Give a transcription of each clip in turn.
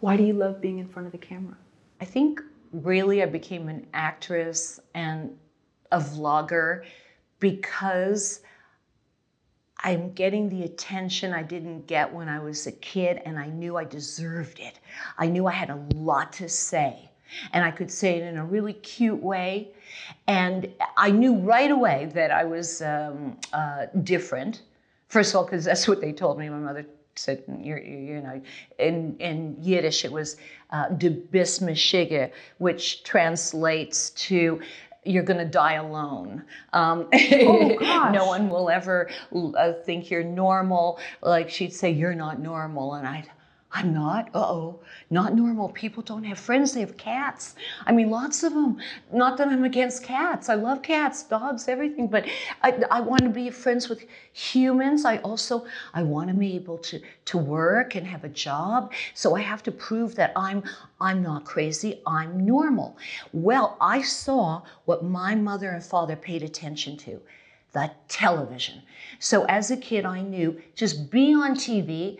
Why do you love being in front of the camera? I think really I became an actress and a vlogger because I'm getting the attention I didn't get when I was a kid, and I knew I deserved it. I knew I had a lot to say, and I could say it in a really cute way. And I knew right away that I was um, uh, different. First of all, because that's what they told me. My mother said, you're, you know, in, in Yiddish it was uh, "du bist Mischige," which translates to you're going to die alone. Um, oh, gosh. no one will ever uh, think you're normal. Like she'd say, you're not normal. And I'd, I'm not. Uh oh. Not normal. People don't have friends, they have cats. I mean, lots of them. Not that I'm against cats. I love cats, dogs, everything. But I, I want to be friends with humans. I also I want to be able to, to work and have a job. So I have to prove that I'm I'm not crazy, I'm normal. Well, I saw what my mother and father paid attention to the television. So as a kid, I knew just be on TV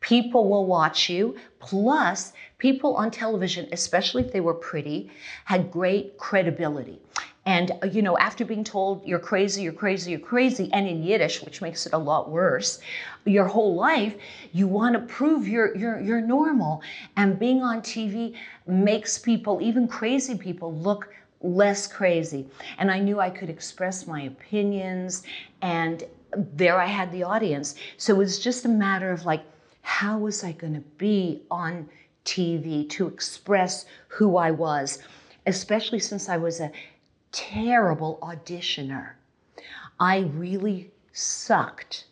people will watch you. Plus, people on television, especially if they were pretty, had great credibility. And, uh, you know, after being told you're crazy, you're crazy, you're crazy, and in Yiddish, which makes it a lot worse, your whole life, you want to prove you're, you're, you're normal. And being on TV makes people, even crazy people, look less crazy. And I knew I could express my opinions, and there I had the audience. So it was just a matter of like, how was I going to be on TV to express who I was, especially since I was a terrible auditioner. I really sucked.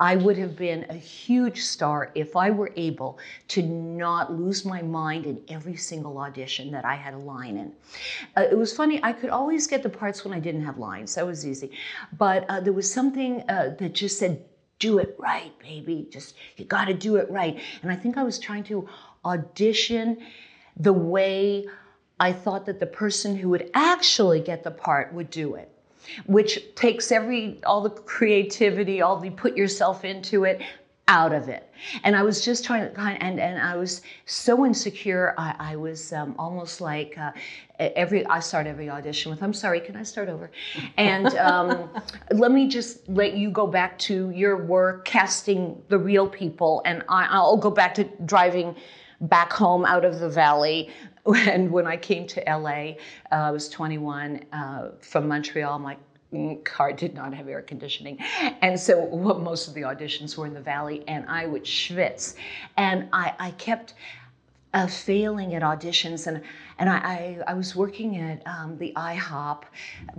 I would have been a huge star if I were able to not lose my mind in every single audition that I had a line in. Uh, it was funny, I could always get the parts when I didn't have lines. That was easy. But uh, there was something uh, that just said, do it right, baby. Just, you got to do it right. And I think I was trying to audition the way I thought that the person who would actually get the part would do it, which takes every, all the creativity, all the put yourself into it out of it. And I was just trying to kind and and I was so insecure. I, I was um, almost like uh, every I start every audition with, "I'm sorry, can I start over?" And um, let me just let you go back to your work casting the real people, and I, I'll go back to driving back home out of the valley. And when I came to LA, uh, I was 21 uh, from Montreal. My car did not have air conditioning. And so well, most of the auditions were in the valley and I would schwitz. And I, I kept uh, failing at auditions and and I, I, I was working at um, the IHOP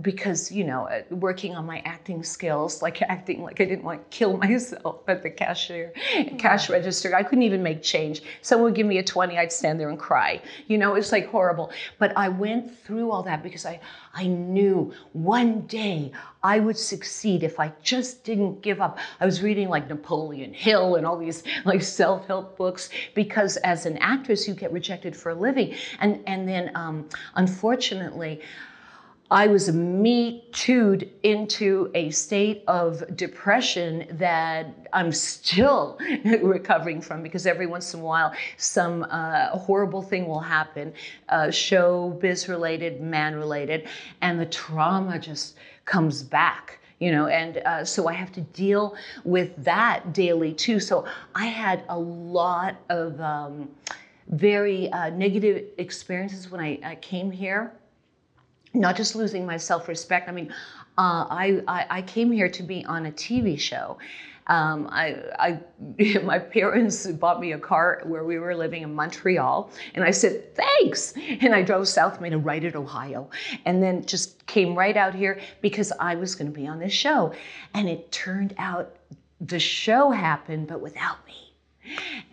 because you know uh, working on my acting skills like acting like I didn't want to kill myself at the cashier cash register. I couldn't even make change. Someone would give me a 20 I'd stand there and cry. You know it's like horrible. But I went through all that because I I knew one day I would succeed if I just didn't give up. I was reading like Napoleon Hill and all these like self-help books because as an actress you get rejected for a living. And and then um, unfortunately, I was me tooed into a state of depression that I'm still recovering from because every once in a while some uh, horrible thing will happen, uh, showbiz related, man related, and the trauma just comes back you know and uh, so i have to deal with that daily too. So i had a lot of um, very uh, negative experiences when I, I, came here not just losing my self-respect i mean uh, I, I, I came here to be on a tv show um, I, I, my parents bought me a car where we were living in Montreal, and I said, thanks. And I drove south, made a right at Ohio, and then just came right out here because I was going to be on this show. And it turned out the show happened, but without me.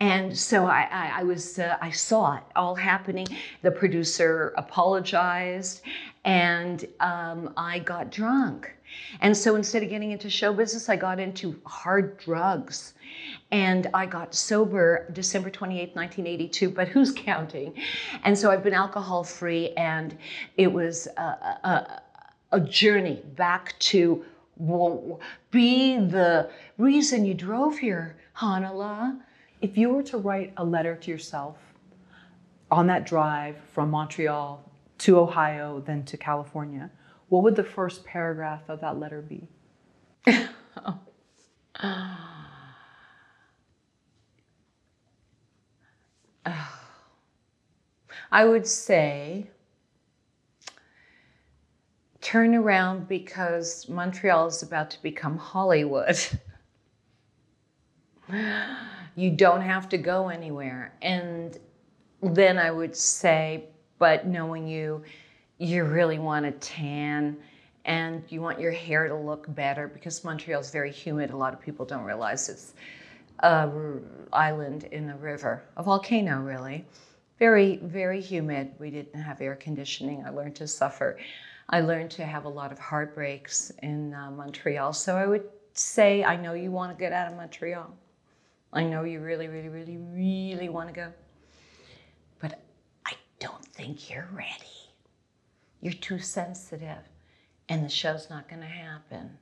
And so I, I, I was, uh, I saw it all happening. The producer apologized, and um, I got drunk. And so instead of getting into show business, I got into hard drugs. And I got sober December 28, 1982, but who's counting? And so I've been alcohol free, and it was a, a, a journey back to well, be the reason you drove here, Hanala. If you were to write a letter to yourself, on that drive from Montreal to Ohio, then to California, what would the first paragraph of that letter be? I would say turn around because Montreal is about to become Hollywood. you don't have to go anywhere. And then I would say, but knowing you, you really want a tan and you want your hair to look better because Montreal is very humid. A lot of people don't realize it's an island in a river, a volcano, really. Very, very humid. We didn't have air conditioning. I learned to suffer. I learned to have a lot of heartbreaks in uh, Montreal. So I would say, I know you want to get out of Montreal. I know you really, really, really, really want to go. But I don't think you're ready. You're too sensitive, and the show's not going to happen.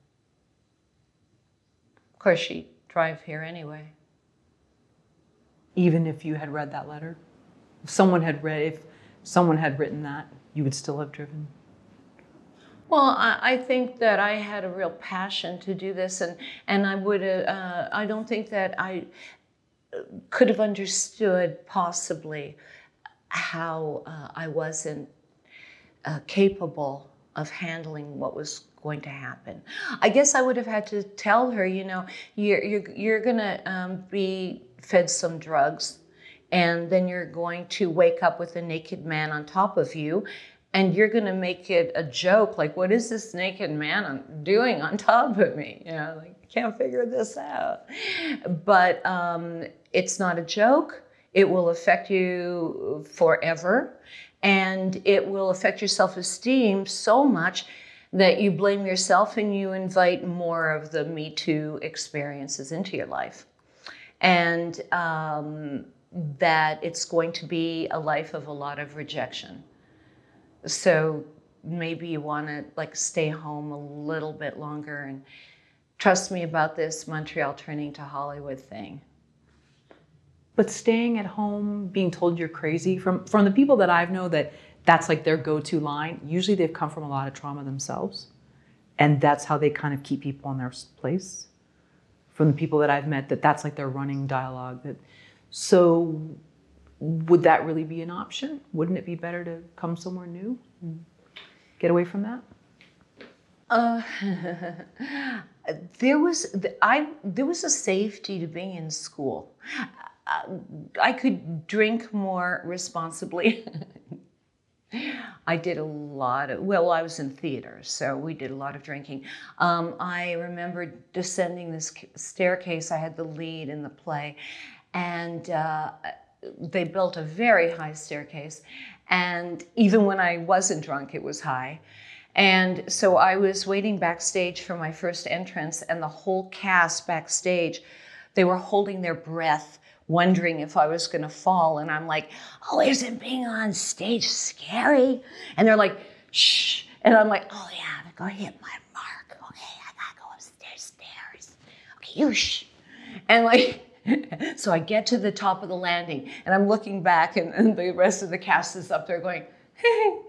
Of course, she'd drive here anyway. Even if you had read that letter? If someone had read, if someone had written that, you would still have driven? Well, I, think that I had a real passion to do this, and and I would. Uh, I don't think that I could have understood possibly how uh, I wasn't uh, capable of handling what was going to happen. I guess I would have had to tell her, you know, you're you're, you're gonna um, be fed some drugs, and then you're going to wake up with a naked man on top of you, and you're going to make it a joke like what is this naked man doing on top of me? You know like can't figure this out. But um, it's not a joke. It will affect you forever and it will affect your self-esteem so much that you blame yourself and you invite more of the me too experiences into your life. And um, that it's going to be a life of a lot of rejection so maybe you want to like stay home a little bit longer and trust me about this Montreal turning to Hollywood thing. But staying at home, being told you're crazy from from the people that I've know that that's like their go-to line. Usually they've come from a lot of trauma themselves. And that's how they kind of keep people in their place. From the people that I've met that that's like their running dialogue that so would that really be an option? Wouldn't it be better to come somewhere new and get away from that? Uh, there was I there was a safety to being in school. Uh, I could drink more responsibly. I did a lot of, well, I was in theater, so we did a lot of drinking. Um, I remember descending this staircase. I had the lead in the play, and uh, they built a very high staircase. And even when I wasn't drunk, it was high. And so I was waiting backstage for my first entrance, and the whole cast backstage, they were holding their breath, wondering if I was going to fall. And I'm like, oh, isn't being on stage scary? And they're like, shh. And I'm like, oh, yeah, I'm going to hit my mark. Okay, I got to go upstairs, stairs. Okay, you shh. And like, so I get to the top of the landing and I'm looking back and, and the rest of the cast is up there going,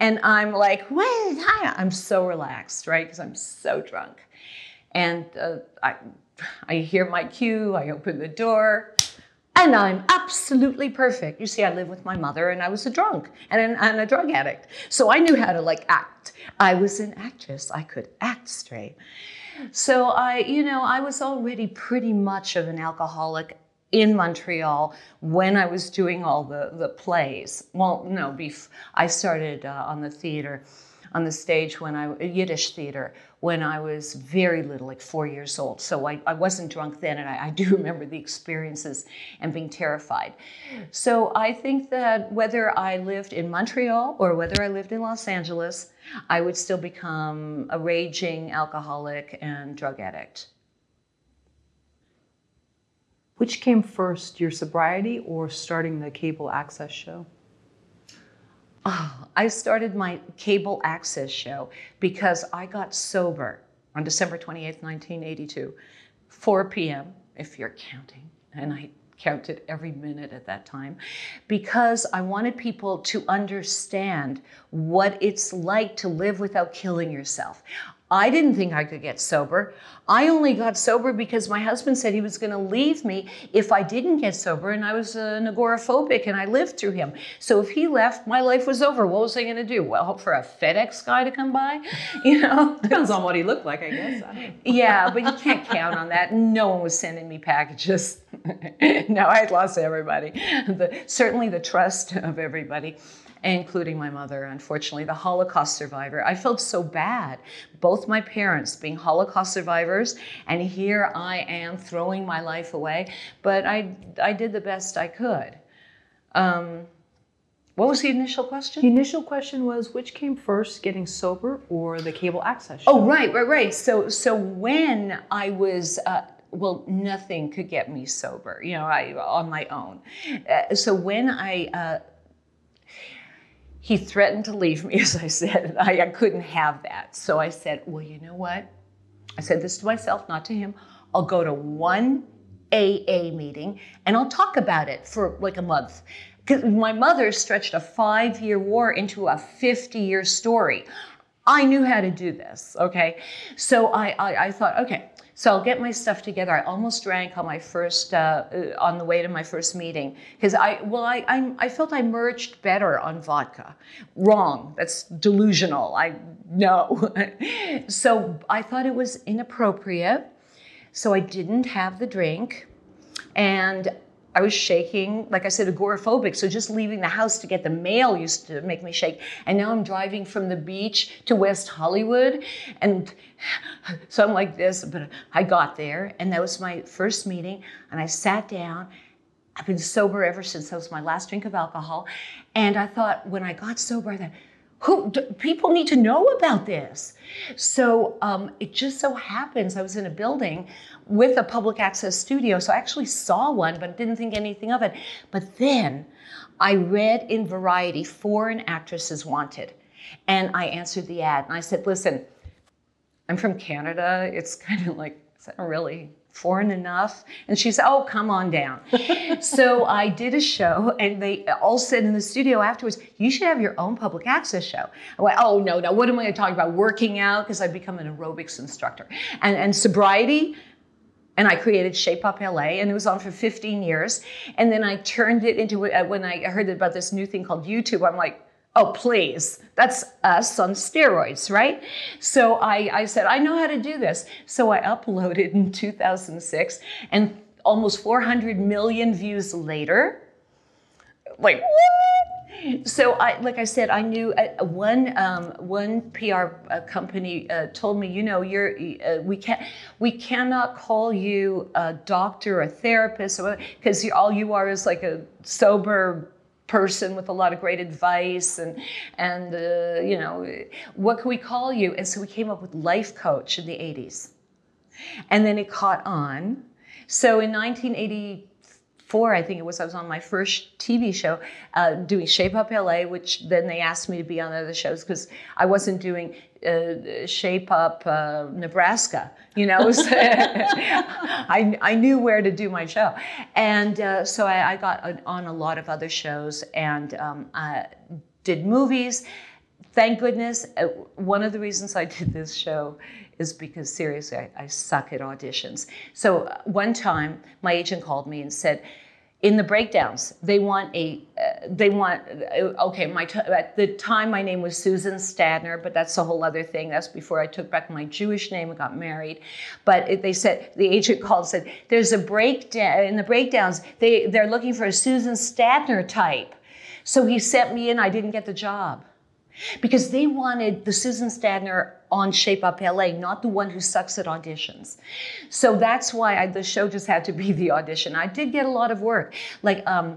and I'm like. I'm so relaxed, right? Because I'm so drunk. And uh, I, I hear my cue, I open the door, and I'm absolutely perfect. You see, I live with my mother, and I was a drunk and, an, and a drug addict. So I knew how to like act. I was an actress, I could act straight. So I, you know, I was already pretty much of an alcoholic in Montreal when I was doing all the, the plays. Well, no, bef- I started uh, on the theater, on the stage when I, Yiddish theater, when I was very little, like four years old. So I, I wasn't drunk then, and I, I do remember the experiences and being terrified. So I think that whether I lived in Montreal or whether I lived in Los Angeles, I would still become a raging alcoholic and drug addict. Which came first, your sobriety or starting the cable access show? I started my cable access show because I got sober on December 28th, 1982, 4 p.m., if you're counting. And I counted every minute at that time because I wanted people to understand what it's like to live without killing yourself. I didn't think I could get sober. I only got sober because my husband said he was going to leave me if I didn't get sober, and I was uh, an agoraphobic and I lived through him. So if he left, my life was over. What was I going to do? Well, hope for a FedEx guy to come by? You know? Depends on what he looked like, I guess. I yeah, but you can't count on that. No one was sending me packages. no, I had lost everybody. The, certainly the trust of everybody including my mother, unfortunately, the Holocaust survivor. I felt so bad. Both my parents being Holocaust survivors, and here I am throwing my life away. But I, I did the best I could. Um, what was the initial question? The initial question was which came first, getting sober or the cable access show? Oh, right, right, right. So, so when I was. Uh, well, nothing could get me sober, you know, I, on my own. Uh, so when I uh, he threatened to leave me, as I said. I, I couldn't have that. So I said, Well, you know what? I said this to myself, not to him. I'll go to one AA meeting and I'll talk about it for like a month. Because my mother stretched a five year war into a 50 year story. I knew how to do this, okay? So I, I, I thought, okay, so I'll get my stuff together. I almost drank on my first, uh, uh on the way to my first meeting because I, well, I, I, I, felt I merged better on vodka. Wrong. That's delusional. I know. so I thought it was inappropriate. So I didn't have the drink, and I was shaking, like I said, agoraphobic. So just leaving the house to get the mail used to make me shake. And now I'm driving from the beach to West Hollywood. And so I'm like this, but I got there. And that was my first meeting. And I sat down. I've been sober ever since that was my last drink of alcohol. And I thought, when I got sober, I thought, who people need to know about this. So um, it just so happens I was in a building with a public access studio, so I actually saw one, but didn't think anything of it. But then I read in Variety foreign actresses wanted, and I answered the ad, and I said, "Listen, I'm from Canada. It's kind of like, is that really foreign enough? And she said, Oh, come on down. so I did a show, and they all said in the studio afterwards, You should have your own public access show. I went, Oh, no, no. What am I going to talk about? Working out? Because I've become an aerobics instructor. And, and sobriety? and I created Shape Up LA, and it was on for 15 years. And then I turned it into uh, when I heard about this new thing called YouTube. I'm like, oh please. That's us on steroids right? So I, I said i know how to do this. So i uploaded in 2006 and almost 400 million views later like what? so I, like I said, I knew uh, one um, one PR uh, company uh, told me, you know, you're uh, we can't we cannot call you a doctor, a therapist, because all you are is like a sober person with a lot of great advice and and uh, you know what can we call you? And so we came up with life coach in the 80s and then it caught on. So in 1980 four, I think it was, I was on my first TV show uh, doing Shape Up LA, which then they asked me to be on other shows because I wasn't doing uh, Shape Up uh, Nebraska. You know, so I, I knew where to do my show. And uh, so I, I, got on a lot of other shows and um, did movies. Thank goodness. Uh, one of the reasons I did this show is because seriously, I, I suck at auditions. So uh, one time, my agent called me and said, in the breakdowns they want a uh, they want uh, okay my t- at the time my name was susan stadner but that's a whole other thing. That's before i took back my jewish name and got married. But it, they said the agent called and said there's a breakdown in the breakdowns they they're looking for a susan stadner type. So he sent me in. I didn't get the job because they wanted the Susan Stadner on Shape Up LA, not the one who sucks at auditions. So that's why I, the show just had to be the audition. I did get a lot of work. Like, um,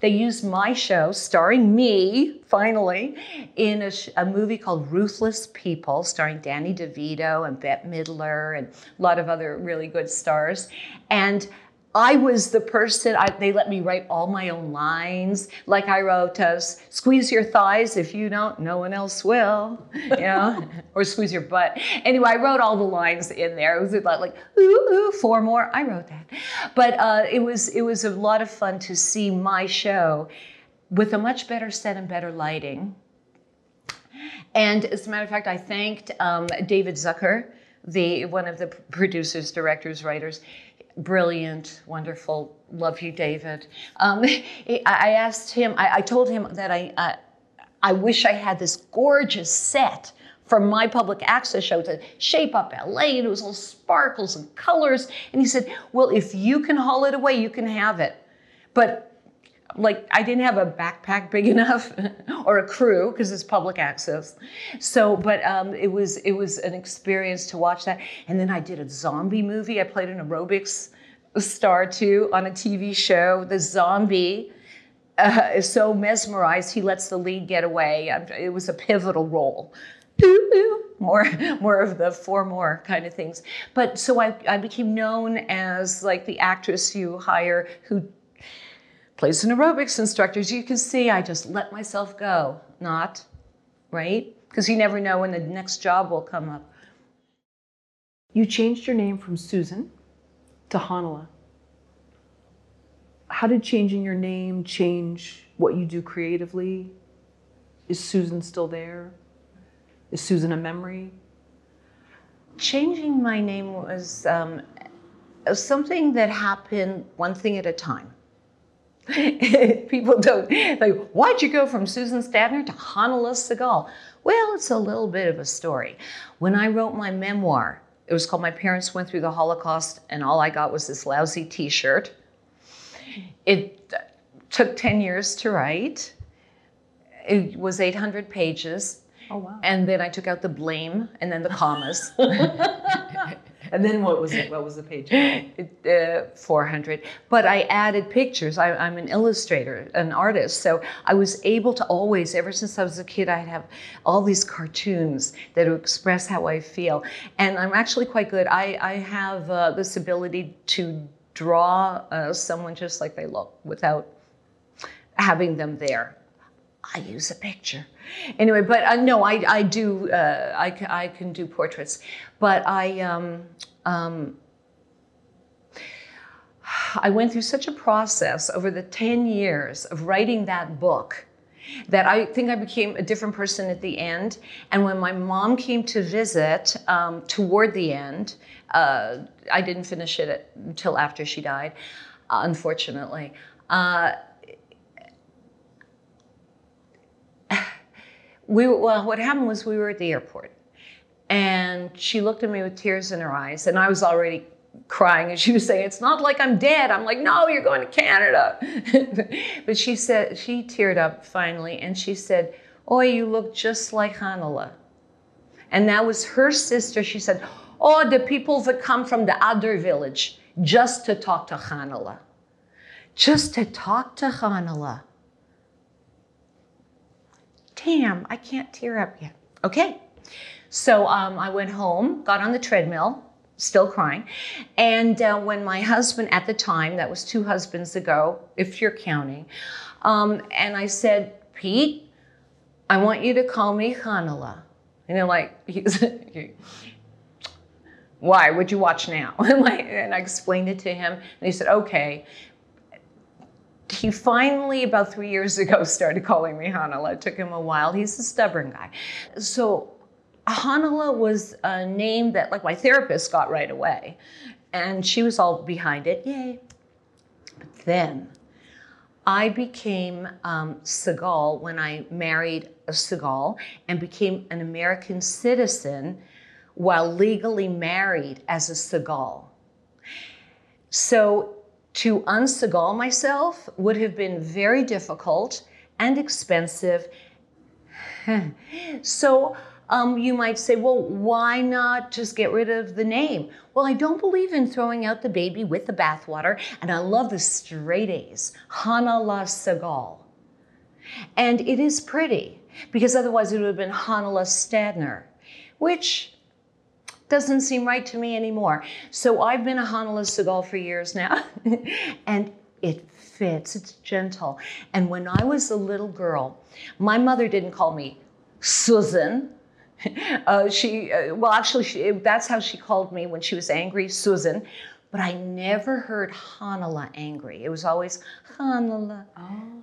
they used my show, starring me, finally, in a, sh- a, movie called Ruthless People, starring Danny DeVito and Bette Midler and a lot of other really good stars. And I was the person, I, they let me write all my own lines. Like I wrote, uh, squeeze your thighs. If you don't, no one else will. You know? or squeeze your butt. Anyway, I wrote all the lines in there. It was like, like ooh, ooh, four more. I wrote that. But uh, it, was, it was a lot of fun to see my show with a much better set and better lighting. And as a matter of fact, I thanked um, David Zucker, the one of the producers, directors, writers brilliant, wonderful. Love you, David. Um, I asked him, I, I, told him that I, uh, I wish I had this gorgeous set from my public access show to shape up LA, and it was all sparkles and colors. And he said, Well, if you can haul it away, you can have it. But like I didn't have a backpack big enough or a crew because it's public access. So, but um, it was it was an experience to watch that. And then I did a zombie movie. I played an aerobics star too on a TV show. The zombie uh, is so mesmerized he lets the lead get away. It was a pivotal role. More, more of the four more kind of things. But so I, I became known as like the actress you hire who plays an aerobics instructor. As you can see, I just let myself go, not, right? Because you never know when the next job will come up. You changed your name from Susan to Hanala. How did changing your name change what you do creatively? Is Susan still there? Is Susan a memory? Changing my name was um, something that happened one thing at a time. People don't like, why'd you go from Susan Stadner to Hanala Sagal? Well, it's a little bit of a story. When I wrote my memoir, it was called My Parents Went Through the Holocaust, and all I got was this lousy t shirt. It took 10 years to write. It was 800 pages. Oh, wow. And then I took out the blame and then the commas. And then what was it? What was the page? Uh, 400. But I added pictures. I, am an illustrator, an artist. So I was able to always, ever since I was a kid, I'd have all these cartoons that express how I feel. And I'm actually quite good. I, I have uh, this ability to draw uh, someone just like they look without having them there. I use a picture. Anyway, but uh, no, I, I do, uh, I, I can do portraits. But I, um, um, I went through such a process over the 10 years of writing that book that I think I became a different person at the end. And when my mom came to visit um, toward the end, uh, I didn't finish it until after she died, unfortunately. Uh, we well, what happened was we were at the airport, and she looked at me with tears in her eyes, and I was already crying, and she was saying, "It's not like I'm dead." I'm like, "No, you're going to Canada." but she said she teared up finally, and she said, "Oh, you look just like Hanala," and that was her sister. She said, "Oh, the people that come from the other village just to talk to Hanala." Just to talk to Hanala damn, I can't tear up yet. Okay. So um, I went home, got on the treadmill, still crying. And uh, when my husband at the time, that was two husbands ago, if you're counting, um, and I said, Pete, I want you to call me Hanala. And they're like, why? Would you watch now? and I explained it to him. And he said, okay he finally, about three years ago, started calling me Hanala. It took him a while. He's a stubborn guy. So Hanala was a name that, like, my therapist got right away. And she was all behind it. Yay. But then I became um, Sagal when I married a Sagal and became an American citizen while legally married as a Sagal. So to unsegal myself would have been very difficult and expensive. so um, you might say, well, why not just get rid of the name? Well, I don't believe in throwing out the baby with the bathwater, and I love the straight A's, Hanala Sagal. And it is pretty, because otherwise it would have been Hanala Stadner, which doesn't seem right to me anymore. So I've been a Hanala Sagal for years now, and it fits, it's gentle. And when I was a little girl, my mother didn't call me Susan. Uh, she, uh, well, actually, she, that's how she called me when she was angry, Susan. But I never heard Hanala angry. It was always Hanala. Oh.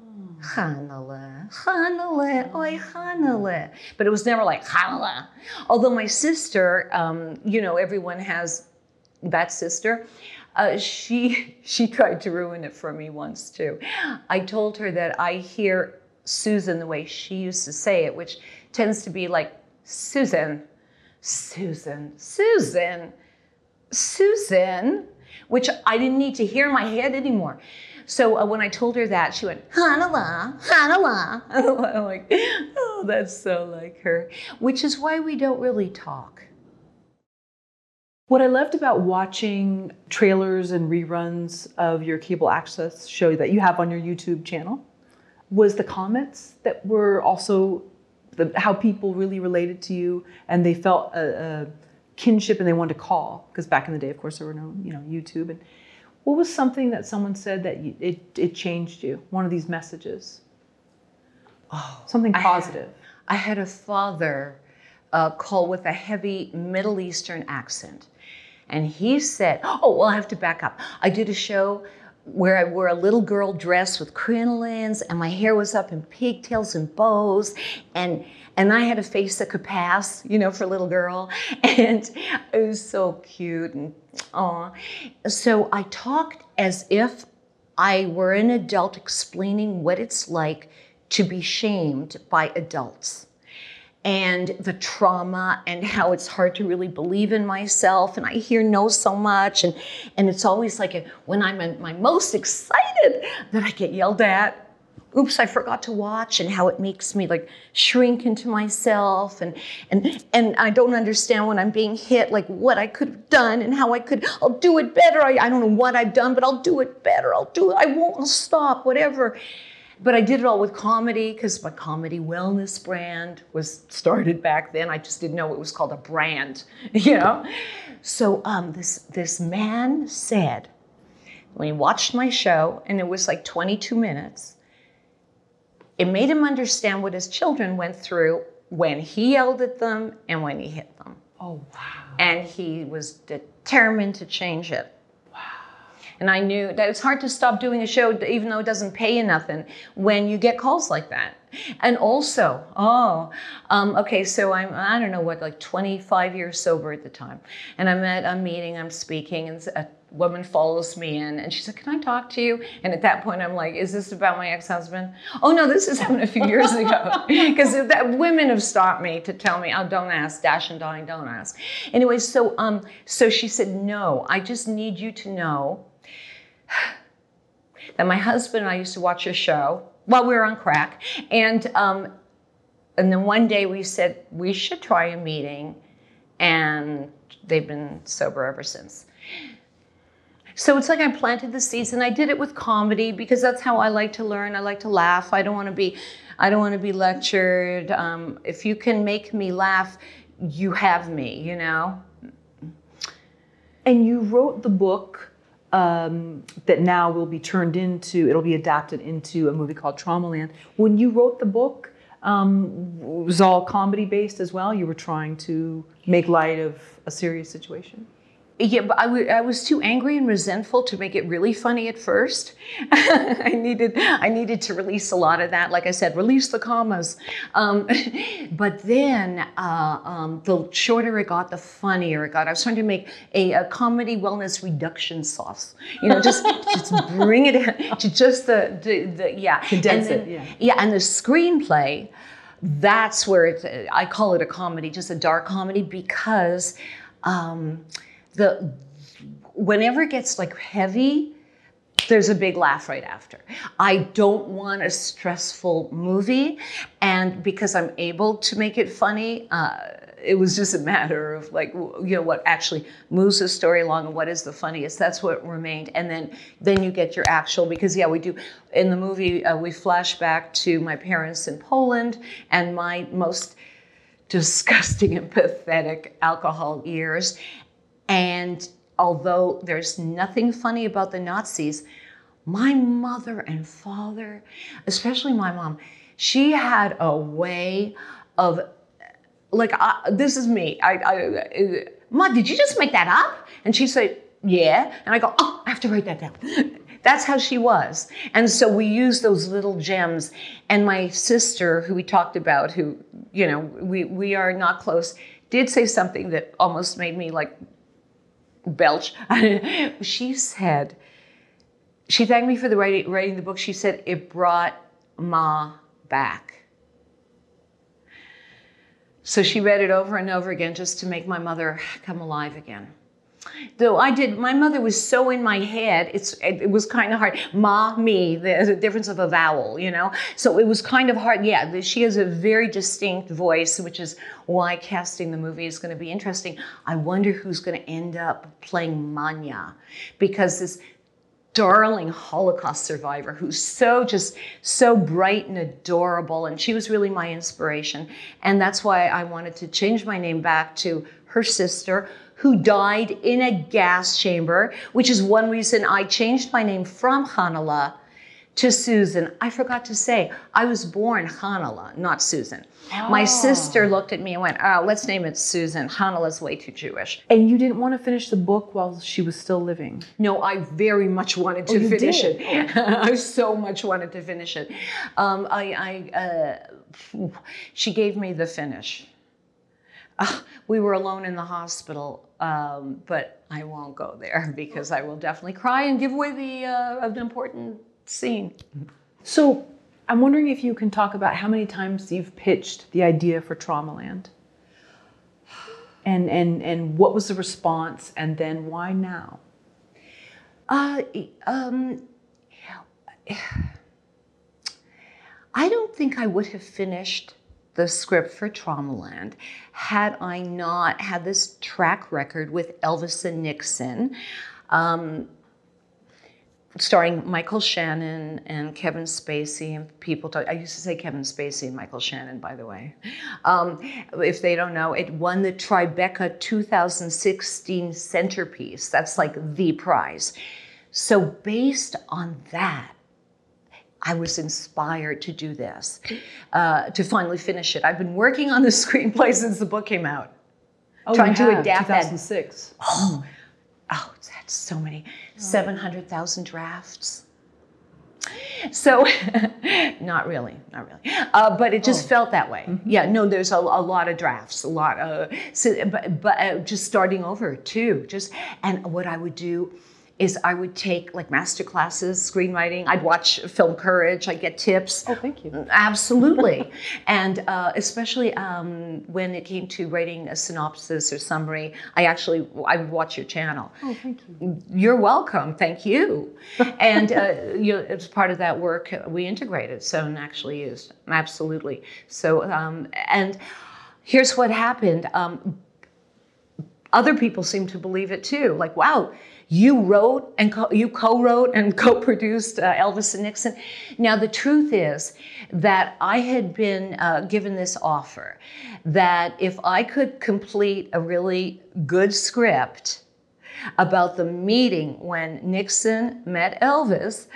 Hanala, Hanala, oi Hanala. But it was never like Hanala. Although my sister, um, you know, everyone has that sister. Uh, she she tried to ruin it for me once too. I told her that I hear Susan the way she used to say it, which tends to be like Susan, Susan, Susan, Susan, which I didn't need to hear in my head anymore. So uh, when I told her that, she went, Hanala, Hanala. I'm like, oh, that's so like her, which is why we don't really talk. What I loved about watching trailers and reruns of your cable access show that you have on your YouTube channel was the comments that were also the, how people really related to you and they felt a, a kinship and they wanted to call because back in the day, of course, there were no you know YouTube. And what was something that someone said that you, it it changed you? One of these messages. Oh, Something I had- positive. I had a father uh, call with a heavy Middle Eastern accent. And he said, Oh, well, I have to back up. I did a show where I wore a little girl dress with crinolines and my hair was up in pigtails and bows and and I had a face that could pass, you know, for a little girl. And it was so cute and aw. So I talked as if I were an adult explaining what it's like to be shamed by adults and the trauma and how it's hard to really believe in myself and i hear no so much and and it's always like when i'm my most excited that i get yelled at oops i forgot to watch and how it makes me like shrink into myself and and and i don't understand when i'm being hit like what i could have done and how i could i'll do it better i, I don't know what i've done but i'll do it better i'll do it i won't I'll stop whatever but I did it all with comedy because my comedy wellness brand was started back then. I just didn't know it was called a brand, you know. So um, this this man said when he watched my show, and it was like 22 minutes. It made him understand what his children went through when he yelled at them and when he hit them, Oh wow. and he was determined to change it. Wow. And I knew that it's hard to stop doing a show, even though it doesn't pay you nothing, when you get calls like that. And also, oh, um, okay, so I'm, I don't know what, like 25 years sober at the time. And I'm at a meeting, I'm speaking, and a woman follows me in, and she said, Can I talk to you? And at that point, I'm like, Is this about my ex husband? Oh, no, this is happened a few years ago. Because women have stopped me to tell me, Oh, don't ask, dash and dying, don't ask. Anyway, so, um, so she said, No, I just need you to know that my husband and I used to watch your show while we were on crack, and um, and then one day we said we should try a meeting, and they've been sober ever since. So it's like I planted the seeds, and I did it with comedy because that's how I like to learn. I like to laugh. I don't want to be, I don't want to be lectured. Um, if you can make me laugh, you have me. You know. And you wrote the book um, that now will be turned into, it'll be adapted into a movie called Traumaland. When you wrote the book, um, it was all comedy based as well. You were trying to make light of a serious situation. Yeah, but I was too angry and resentful to make it really funny at first. I needed I needed to release a lot of that. Like I said, release the commas. Um, but then uh, um, the shorter it got, the funnier it got. I was trying to make a, a comedy wellness reduction sauce. You know, just just bring it in to just the the, the yeah Condense And it, yeah. yeah, and the screenplay, that's where it, I call it a comedy, just a dark comedy, because um, the whenever it gets like heavy, there's a big laugh right after. I don't want a stressful movie, and because I'm able to make it funny, uh, it was just a matter of like you know what actually moves the story along and what is the funniest. That's what remained, and then then you get your actual because yeah we do in the movie uh, we flash back to my parents in Poland and my most disgusting and pathetic alcohol years. And although there's nothing funny about the Nazis, my mother and father, especially my mom, she had a way of like I, this is me. I, I, Mom, did you just make that up? And she said, Yeah. And I go, Oh, I have to write that down. That's how she was. And so we use those little gems. And my sister, who we talked about, who, you know, we, we are not close, did say something that almost made me like belch. she said, she thanked me for the writing, writing the book. She said, it brought Ma back. So she read it over and over again just to make my mother come alive again though I did, my mother was so in my head, it's, it, was kind of hard. Ma, me, there's a difference of a vowel, you know? So it was kind of hard. Yeah, she has a very distinct voice, which is why casting the movie is going to be interesting. I wonder who's going to end up playing Manya, because this darling Holocaust survivor who's so just so bright and adorable. And she was really my inspiration. And that's why I wanted to change my name back to her sister, who died in a gas chamber, which is one reason I changed my name from Hanala to Susan. I forgot to say, I was born Hanala, not Susan. Oh. My sister looked at me and went, oh, let's name it Susan. Hanala's way too Jewish. And you didn't want to finish the book while she was still living? No, I very much wanted to oh, finish did? it. I so much wanted to finish it. Um, I, I uh, she gave me the finish. Uh, we were alone in the hospital, um, but I won't go there because I will definitely cry and give away the uh, an important scene. So I'm wondering if you can talk about how many times you've pitched the idea for Traumaland, and and and what was the response, and then why now? Uh, um, I don't think I would have finished the script for Traumaland had I not had this track record with Elvis and Nixon, um, starring Michael Shannon and Kevin Spacey and people talk. I used to say Kevin Spacey and Michael Shannon, by the way. Um, if they don't know, it won the Tribeca 2016 centerpiece. That's like the prize. So based on that, I was inspired to do this, uh, to finally finish it. I've been working on the screenplay since the book came out. Oh, trying to adapt 2006. That. Oh, oh, that's so many. 700,000 drafts. So, not really, not really. Uh, but it just oh. felt that way. Mm-hmm. Yeah, no, there's a, a, lot of drafts, a lot of, so, but, but uh, just starting over too. Just, and what I would do is I would take like master classes, screenwriting. I'd watch Film Courage. I'd get tips. Oh, thank you. Absolutely. and uh, especially um, when it came to writing a synopsis or summary, I actually I would watch your channel. Oh, thank you. You're welcome. Thank you. and uh, you know, as part of that work, we integrated. So actually used absolutely. So um, and here's what happened. Um, other people seem to believe it too. Like, wow, you wrote and co- you co-wrote and co-produced uh, Elvis and Nixon. Now the truth is that I had been uh, given this offer that if I could complete a really good script about the meeting when Nixon met Elvis,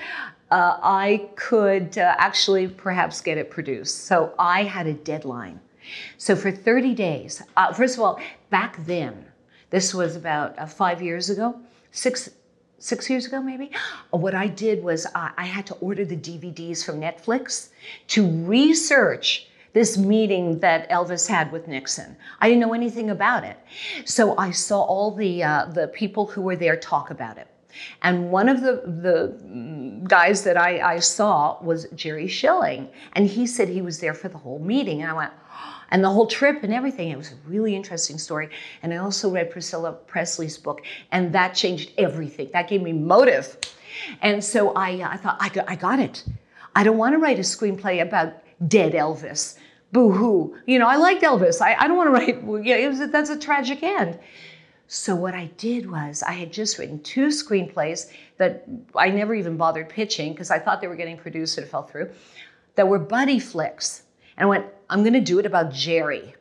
uh, I could uh, actually perhaps get it produced. So I had a deadline. So for 30 days, uh, first of all, back then, this was about uh, five years ago six six years ago maybe? What i did was uh, i had to order the dvds from netflix to research this meeting that elvis had with nixon. I didn't know anything about it. So i saw all the uh, the people who were there talk about it and one of the, the guys that I, I saw was Jerry Schilling. And he said he was there for the whole meeting. And I went, and the whole trip and everything. It was a really interesting story. And I also read Priscilla Presley's book, and that changed everything. That gave me motive. And so I, uh, I thought, I got, I got it. I don't want to write a screenplay about dead Elvis. Boo hoo. You know, I liked Elvis. I, I don't want to write, yeah, it was, that's a tragic end. So what I did was I had just written two screenplays that I never even bothered pitching because I thought they were getting produced and it fell through, that were buddy flicks. And I went, I'm going to do it about Jerry.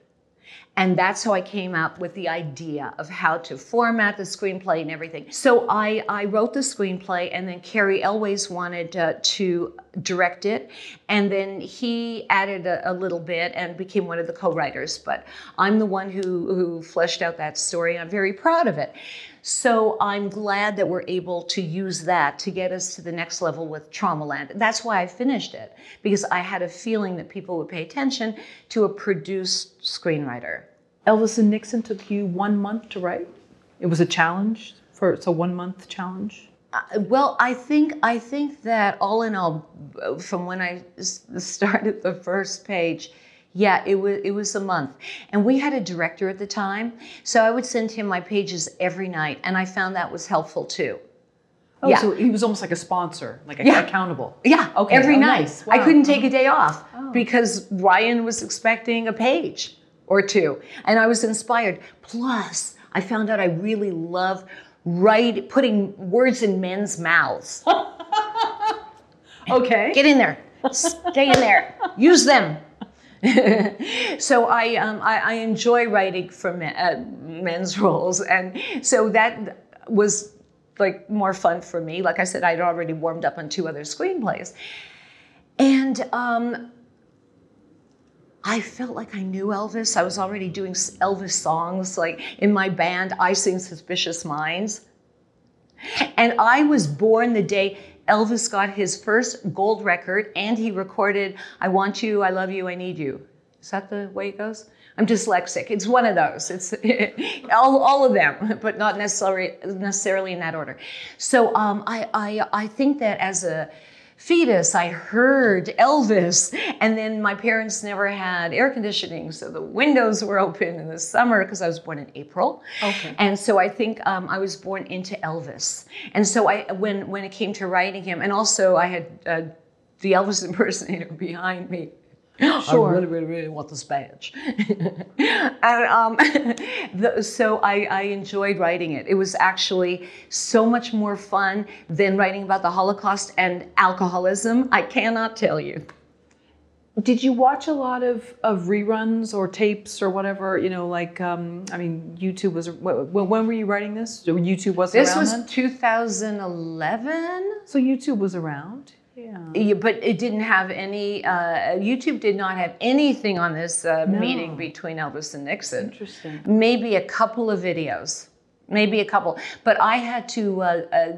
And that's how I came up with the idea of how to format the screenplay and everything. So I, I wrote the screenplay, and then Cary Elwes wanted uh, to direct it. And then he added a, a, little bit and became one of the co writers. But I'm the one who, who fleshed out that story. I'm very proud of it. So I'm glad that we're able to use that to get us to the next level with Traumaland. That's why I finished it, because I had a feeling that people would pay attention to a produced screenwriter. Elvis and Nixon took you one month to write? It was a challenge for it's a one month challenge? Uh, well, I think I think that all in all, from when I started the first page, yeah, it was it was a month. And we had a director at the time, so I would send him my pages every night, and I found that was helpful too. Oh, yeah. so he was almost like a sponsor, like a, yeah. accountable. Yeah, okay. Every oh, night. Nice. Wow. I couldn't take a day off oh. because Ryan was expecting a page or two, and I was inspired. Plus, I found out I really love write putting words in men's mouths. okay. Get in there. Stay in there. Use them. so I, um, I, I enjoy writing for men, uh, men's roles, and so that was like more fun for me. Like I said, I'd already warmed up on two other screenplays, and um, I felt like I knew Elvis. I was already doing Elvis songs, like in my band, I Sing Suspicious Minds. And I was born the day Elvis got his first gold record and he recorded I Want You, I Love You, I Need You. Is that the way it goes? I'm dyslexic. It's one of those. It's all, all of them, but not necessarily necessarily in that order. So um, I, I I think that as a fetus, I heard Elvis. And then my parents never had air conditioning, so the windows were open in the summer because I was born in April. Okay. And so I think um, I was born into Elvis. And so I, when when it came to writing him, and also I had uh, the Elvis impersonator behind me. Sure. I really, really, really want this badge. and, um, the, so I, I, enjoyed writing it. It was actually so much more fun than writing about the Holocaust and alcoholism. I cannot tell you. Did you watch a lot of, of reruns or tapes or whatever? You know, like um, I mean, YouTube was. When, when were you writing this? YouTube was. This was then? 2011. So YouTube was around. Yeah. But it didn't have any, uh, YouTube did not have anything on this uh, no. meeting between Elvis and Nixon. Interesting. Maybe a couple of videos, maybe a couple. But I had to, uh, uh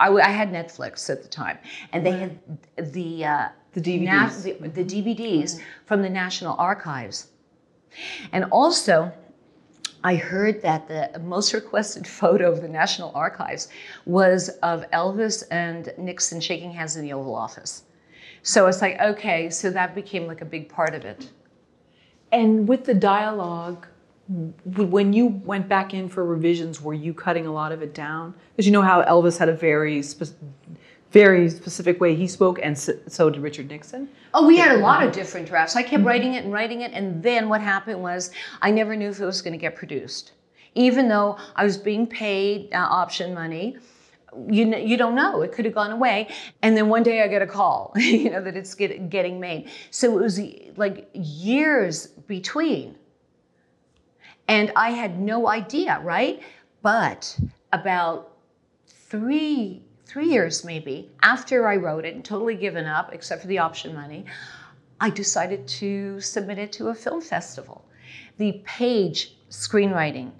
I, I, had Netflix at the time, and they had the, uh, the DVDs, the, the, DVDs right. from the National Archives. And also, I heard that the most requested photo of the National Archives was of Elvis and Nixon shaking hands in the Oval Office. So it's like, okay, so that became like a big part of it. And with the dialogue, when you went back in for revisions, were you cutting a lot of it down? Because you know how Elvis had a very very specific way he spoke, and so, did Richard Nixon. Oh, we had a lot of different drafts. I kept mm-hmm. writing it and writing it, and then what happened was I never knew if it was going to get produced. Even though I was being paid uh, option money, you you don't know. It could have gone away, and then one day I get a call, you know, that it's get, getting made. So it was like years between, and I had no idea, right? But about three three years maybe after I wrote it and totally given up, except for the option money, I decided to submit it to a film festival, the Page Screenwriting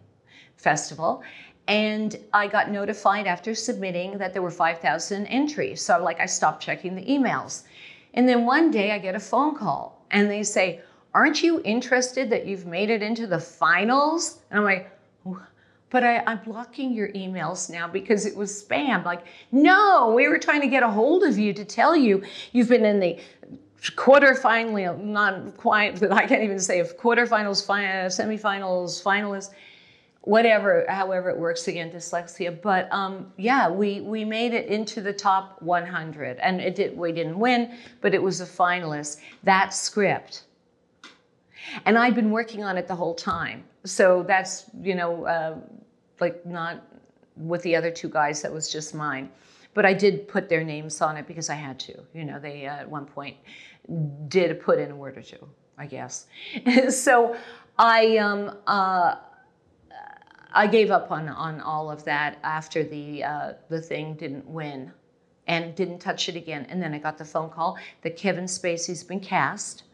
Festival. And I got notified after submitting that there were 5,000 entries. So, like, I stopped checking the emails. And then one day I get a phone call and they say, Aren't you interested that you've made it into the finals? And I'm like, but I, am blocking your emails now because it was spam. Like, no, we were trying to get a hold of you to tell you you've been in the quarterfinal, not quite, but I can't even say if quarterfinals, semifinals, finalists, whatever, however it works again, dyslexia. But um, yeah, we we made it into the top 100, and it did. We didn't win, but it was a finalist. That script, and I'd been working on it the whole time. So that's you know. Uh, like not with the other two guys, that was just mine. But I did put their names on it because I had to. You know, they uh, at one point did put in a word or two. I guess. so I um, uh, I gave up on on all of that after the uh, the thing didn't win, and didn't touch it again. And then I got the phone call that Kevin Spacey's been cast,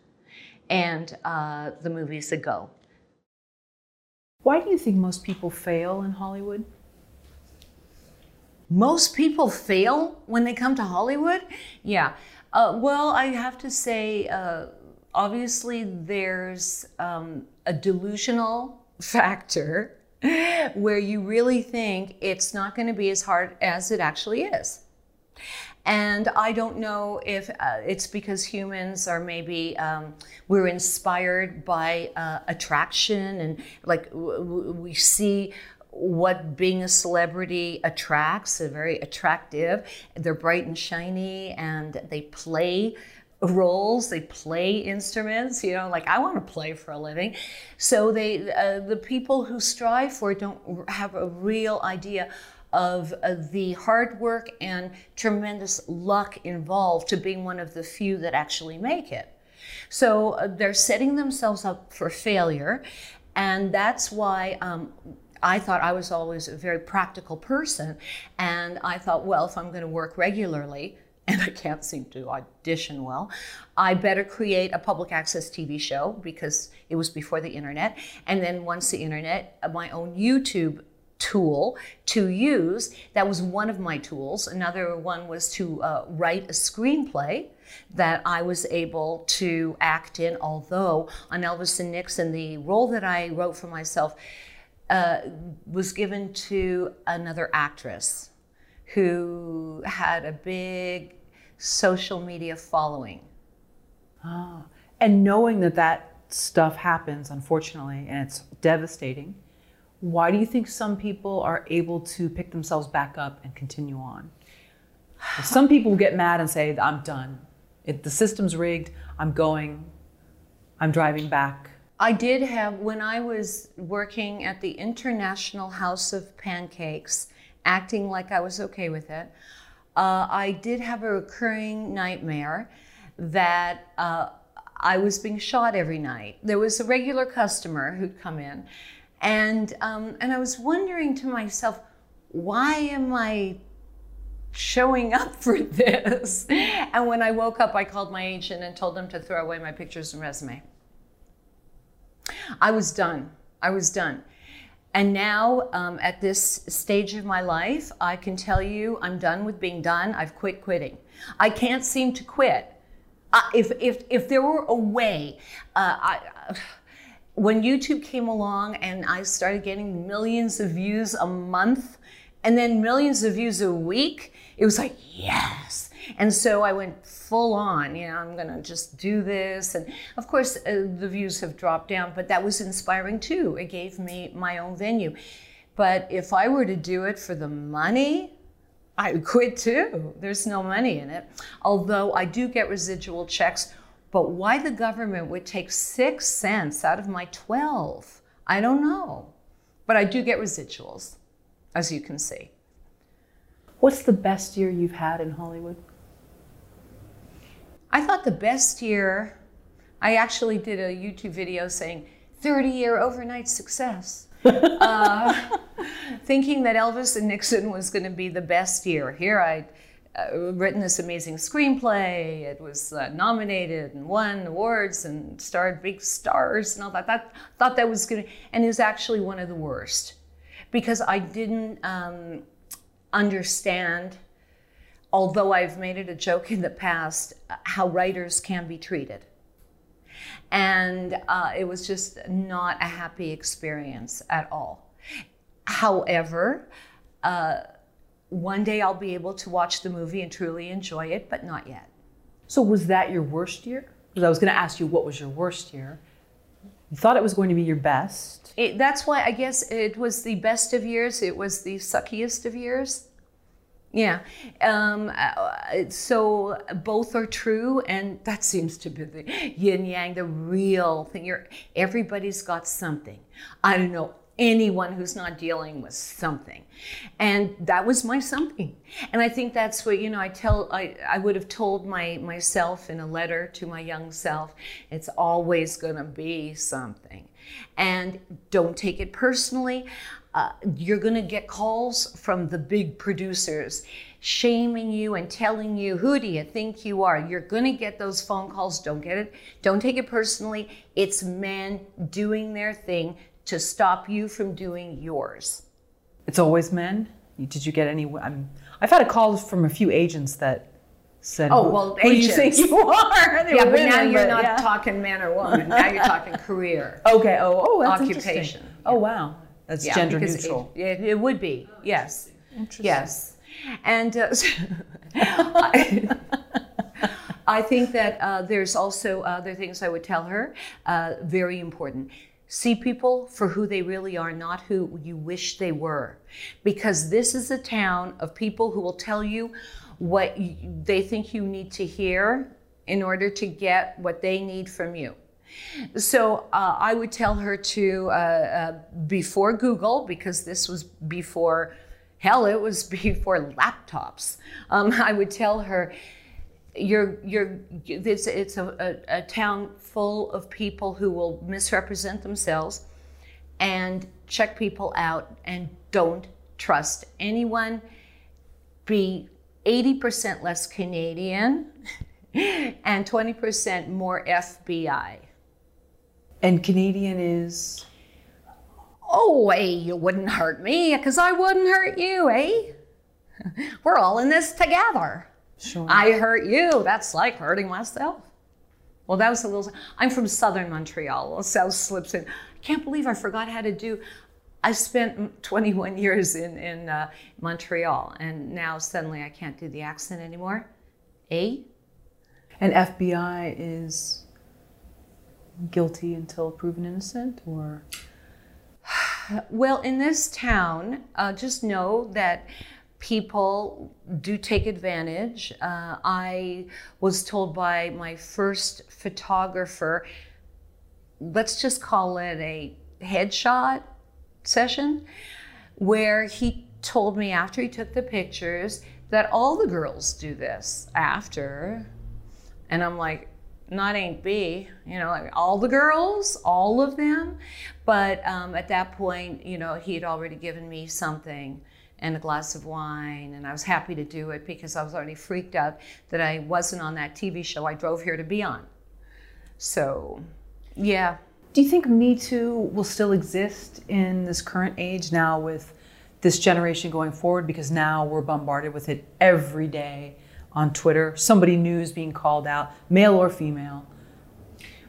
and uh, the movie's a go. Why do you think most people fail in Hollywood? Most people fail when they come to Hollywood? Yeah. Uh, well, I have to say, uh, obviously, there's um, a delusional factor where you really think it's not going to be as hard as it actually is. And I don't know if uh, it's because humans are maybe um, we're inspired by uh, attraction and like we see what being a celebrity attracts. They're very attractive. They're bright and shiny, and they play roles. They play instruments. You know, like I want to play for a living. So they, uh, the people who strive for it, don't have a real idea of uh, the hard work and tremendous luck involved to being one of the few that actually make it. So uh, they're setting themselves up for failure, and that's why um, I thought I was always a very practical person. And I thought, well, if I'm going to work regularly, and I can't seem to audition well, I better create a public access TV show because it was before the internet. And then once the internet, uh, my own YouTube tool to use. That was one of my tools. Another one was to uh, write a screenplay that I was able to act in, although on Elvis and Nixon, the role that I wrote for myself uh, was given to another actress who had a big social media following. Ah, and knowing that that stuff happens, unfortunately, and it's devastating, why do you think some people are able to pick themselves back up and continue on? Some people get mad and say, I'm done. The system's rigged, I'm going, I'm driving back. I did have, when I was working at the International House of Pancakes, acting like I was okay with it, uh, I did have a recurring nightmare that uh, I was being shot every night. There was a regular customer who'd come in, and um, and I was wondering to myself, why am I showing up for this? And when I woke up, I called my agent and told them to throw away my pictures and resume. I was done. I was done. And now, um, at this stage of my life, I can tell you I'm done with being done. I've quit quitting. I can't seem to quit. Uh, if, if, if there were a way, uh, I, when YouTube came along and I started getting millions of views a month and then millions of views a week, it was like, yes. And so I went full on, you know, I'm going to just do this. And of course, uh, the views have dropped down, but that was inspiring too. It gave me my own venue. But if I were to do it for the money, I would quit too. There's no money in it. Although I do get residual checks, but why the government would take six cents out of my 12, I don't know. But I do get residuals, as you can see. What's the best year you've had in Hollywood? I thought the best year, I actually did a YouTube video saying 30 year overnight success. uh, thinking that Elvis and Nixon was going to be the best year. Here I uh, written this amazing screenplay. It was uh, nominated and won awards and starred big stars and all that. That thought that was to, and it was actually one of the worst because I didn't um, understand although I've made it a joke in the past, how writers can be treated. And uh, it was just not a happy experience at all. However, uh, one day I'll be able to watch the movie and truly enjoy it, but not yet. So, was that your worst year? Because I was going to ask you what was your worst year. You thought it was going to be your best. It, that's why I guess it was the best of years, it was the suckiest of years. Yeah. Um, uh, so both are true, and that seems to be the yin yang, the real thing. You're, everybody's got something. I don't know anyone who's not dealing with something. And that was my something. And I think that's what, you know, I tell, I, I would have told my myself in a letter to my young self, it's always going to be something. And don't take it personally. Uh, you're going to get calls from the big producers shaming you and telling you, who do you think you are? You're going to get those phone calls. Don't get it. Don't take it personally. It's men doing their thing to stop you from doing yours. It's always men. Did you get any? I'm, I've had a call from a few agents that said, "Oh, well, who agents. do you think you are?" They yeah, but women, now you're but, not yeah. talking man or woman. Now you're talking career. Okay. Oh, oh, that's occupation. Oh, wow. That's yeah, gender neutral. It, it, would be. Yes. Interesting. Yes. And uh, I, I, think that uh, there's also other things I would tell her. Uh, very important. See people for who they really are, not who you wish they were. Because this is a town of people who will tell you what they think you need to hear in order to get what they need from you. So uh, I would tell her to, uh, uh, before Google, because this was before, hell, it was before laptops, um, I would tell her, you're, you're, it's, it's a, a, a town full of people who will misrepresent themselves and check people out and don't trust anyone. Be 80% less Canadian and 20% more FBI. And Canadian is? Oh, hey, you wouldn't hurt me because I wouldn't hurt you, eh? We're all in this together. Sure. I hurt you. That's like hurting myself. Well, that was a little. I'm from southern Montreal. South slips in. I can't believe I forgot how to do. I spent 21 years in in uh, Montreal, and now suddenly I can't do the accent anymore. A. And FBI is guilty until proven innocent, or. Well, in this town, uh, just know that people do take advantage. Uh, I was told by my first photographer, let's just call it a headshot session, where he told me after he took the pictures that all the girls do this after. And I'm like, not ain't B, you know, like all the girls, all of them. But um, at that point, you know, he had already given me something and a glass of wine. And I was happy to do it because I was already freaked out that I wasn't on that TV show I drove here to be on. So, yeah. Do you think Me Too will still exist in this current age now with this generation going forward? Because now we're bombarded with it every day on Twitter. Somebody new is being called out, male or female.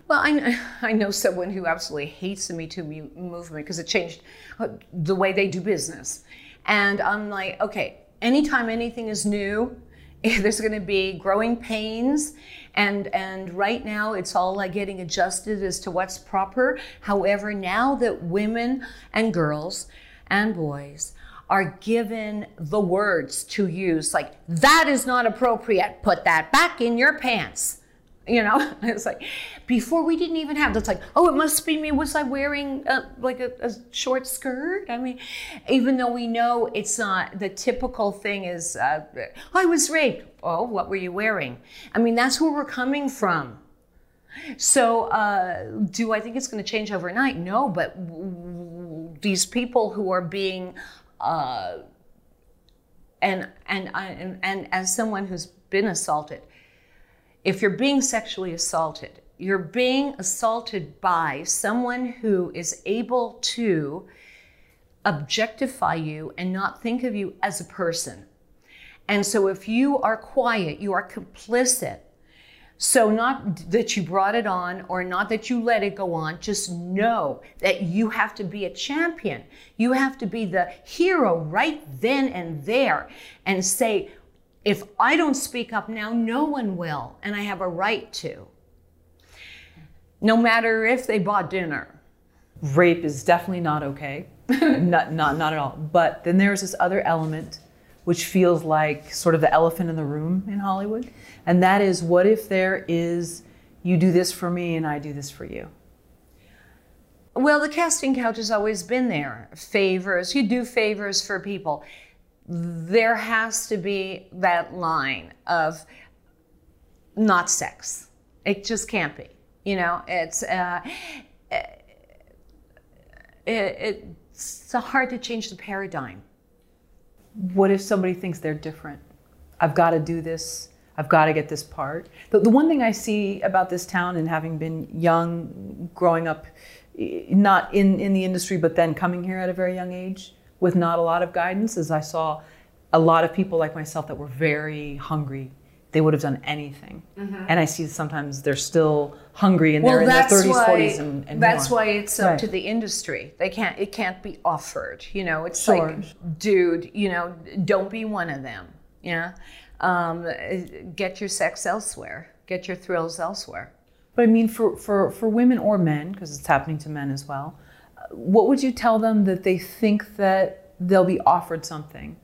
Well, I, I know someone who absolutely hates the Me Too movement because it changed uh, the way they do business. And I'm like, okay, anytime anything is new, there's going to be growing pains. And and right now it's all like getting adjusted as to what's proper. However now that women and girls and boys are given the words to use like that is not appropriate put that back in your pants you know? It's like before we didn't even have that's like oh it must be me. Was i wearing a, like a, a, short skirt? I mean even though we know it's not the typical thing is uh, i was raped. Oh what were you wearing? I mean that's where we're coming from. So uh, do i think it's going to change overnight? No but w- these people who are being uh, and, and, and, and as someone who's been assaulted if you're being sexually assaulted, you're being assaulted by someone who is able to objectify you and not think of you as a person. And so if you are quiet, you are complicit. So, not that you brought it on or not that you let it go on, just know that you have to be a champion. You have to be the hero right then and there and say, if I don't speak up now, no one will, and I have a right to. No matter if they bought dinner. Rape is definitely not okay. not, not, not at all. But then there's this other element which feels like sort of the elephant in the room in Hollywood. And that is what if there is, you do this for me and I do this for you? Well, the casting couch has always been there. Favors, you do favors for people. There has to be that line of not sex. It just can't be. You know, it's uh, it, it's hard to change the paradigm. What if somebody thinks they're different? I've got to do this. I've got to get this part. The, the one thing I see about this town and having been young, growing up, not in, in the industry, but then coming here at a very young age with not a lot of guidance, is I saw a lot of people like myself that were very hungry. They would have done anything. Mm-hmm. And I see sometimes they're still hungry and well, they're in their 30s, why, 40s, and, and That's more. why it's up right. to the industry. They can't, it can't be offered. You know, it's sure. like, dude, you know, don't be one of them. Yeah. Um, get your sex elsewhere, get your thrills elsewhere. But I mean, for, for, for women or men, because it's happening to men as well, what would you tell them that they think that they'll be offered something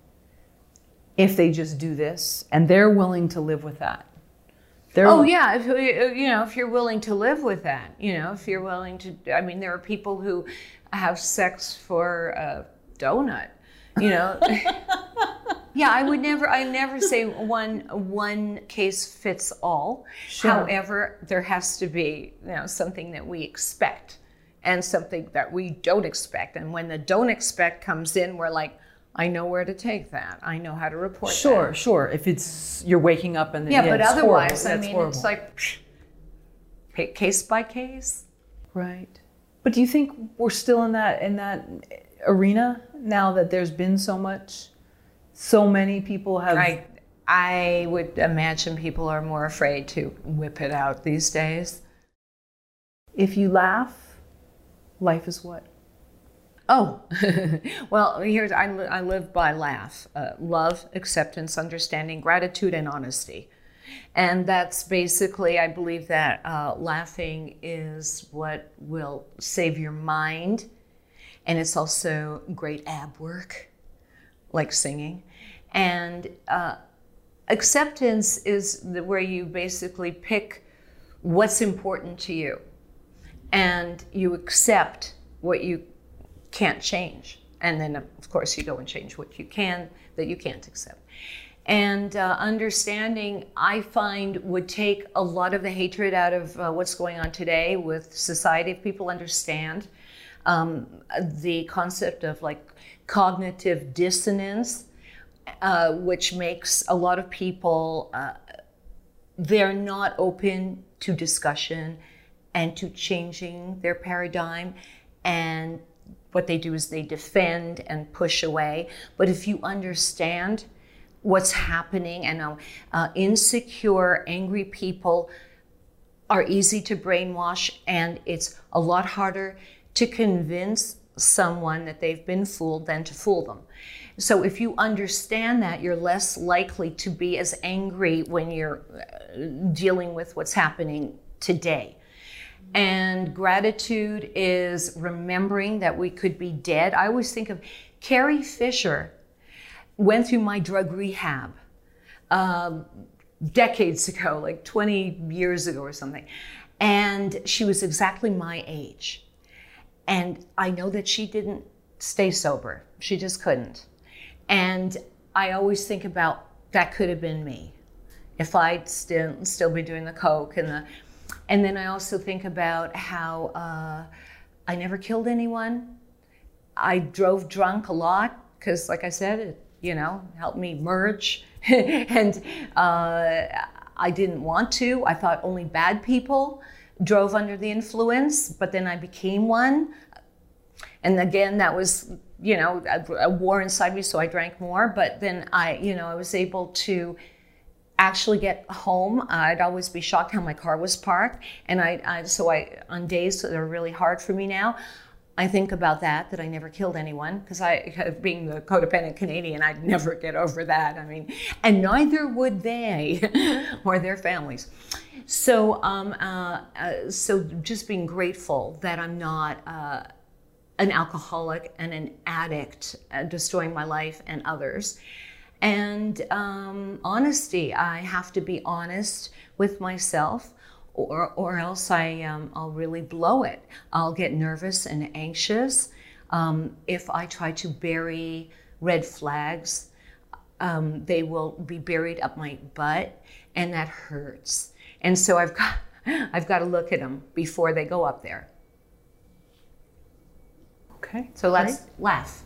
if they just do this and they're willing to live with that? They're oh yeah, if, uh, uh, you know, if you're willing to live with that, you know, if you're willing to. I mean, there are people who have sex for a donut, you know. Yeah, I would never. I never say one one case fits all. Sure. However, there has to be you know something that we expect and something that we don't expect. And when the don't expect comes in, we're like, I know where to take that. I know how to report. Sure, that. sure. If it's you're waking up and yeah, yeah but otherwise, horrible. I mean, horrible. it's like case by case. Right. But do you think we're still in that in that arena now that there's been so much? so many people have. I, I would imagine people are more afraid to whip it out these days. If you laugh, life is what? Oh, well, here's I, I live by laugh uh, love, acceptance, understanding, gratitude, and honesty. And that's basically, I believe that uh, laughing is what will save your mind. And it's also great ab work like singing. And uh, acceptance is the, where you basically pick what's important to you and you accept what you can't change. And then, of course, you go and change what you can that you can't accept. And uh, understanding, I find, would take a lot of the hatred out of uh, what's going on today with society if people understand um, the concept of like cognitive dissonance, uh, which makes a lot of people, uh, they're not open to discussion and to changing their paradigm. And what they do is they defend and push away. But if you understand what's happening, and uh, uh insecure, angry people are easy to brainwash, and it's a lot harder to convince someone that they've been fooled than to fool them. So if you understand that, you're less likely to be as angry when you're uh, dealing with what's happening today. And gratitude is remembering that we could be dead. I always think of Carrie Fisher went through my drug rehab um, decades ago, like 20 years ago or something. And she was exactly my age. And I know that she didn't stay sober. She just couldn't. And I always think about that could have been me if I'd still still be doing the coke and the and then I also think about how uh, I never killed anyone. I drove drunk a lot because, like I said, it you know helped me merge, and uh, I didn't want to. I thought only bad people drove under the influence, but then I became one. And again, that was, you know, a, a war inside me, so I drank more. But then I, you know, I was able to actually get home. I'd always be shocked how my car was parked. And I, I so I, on days that are really hard for me now, I think about that, that I never killed anyone, because I, being the codependent Canadian, I'd never get over that. I mean, and neither would they or their families. So, um, uh, uh, so just being grateful that I'm not uh, an alcoholic and an addict, uh, destroying my life and others. And um, honesty, I have to be honest with myself, or, or else I, um, I'll really blow it. I'll get nervous and anxious. Um, if I try to bury red flags, um, they will be buried up my butt, and that hurts. And so I've got, I've got to look at them before they go up there. Okay. So let's laugh,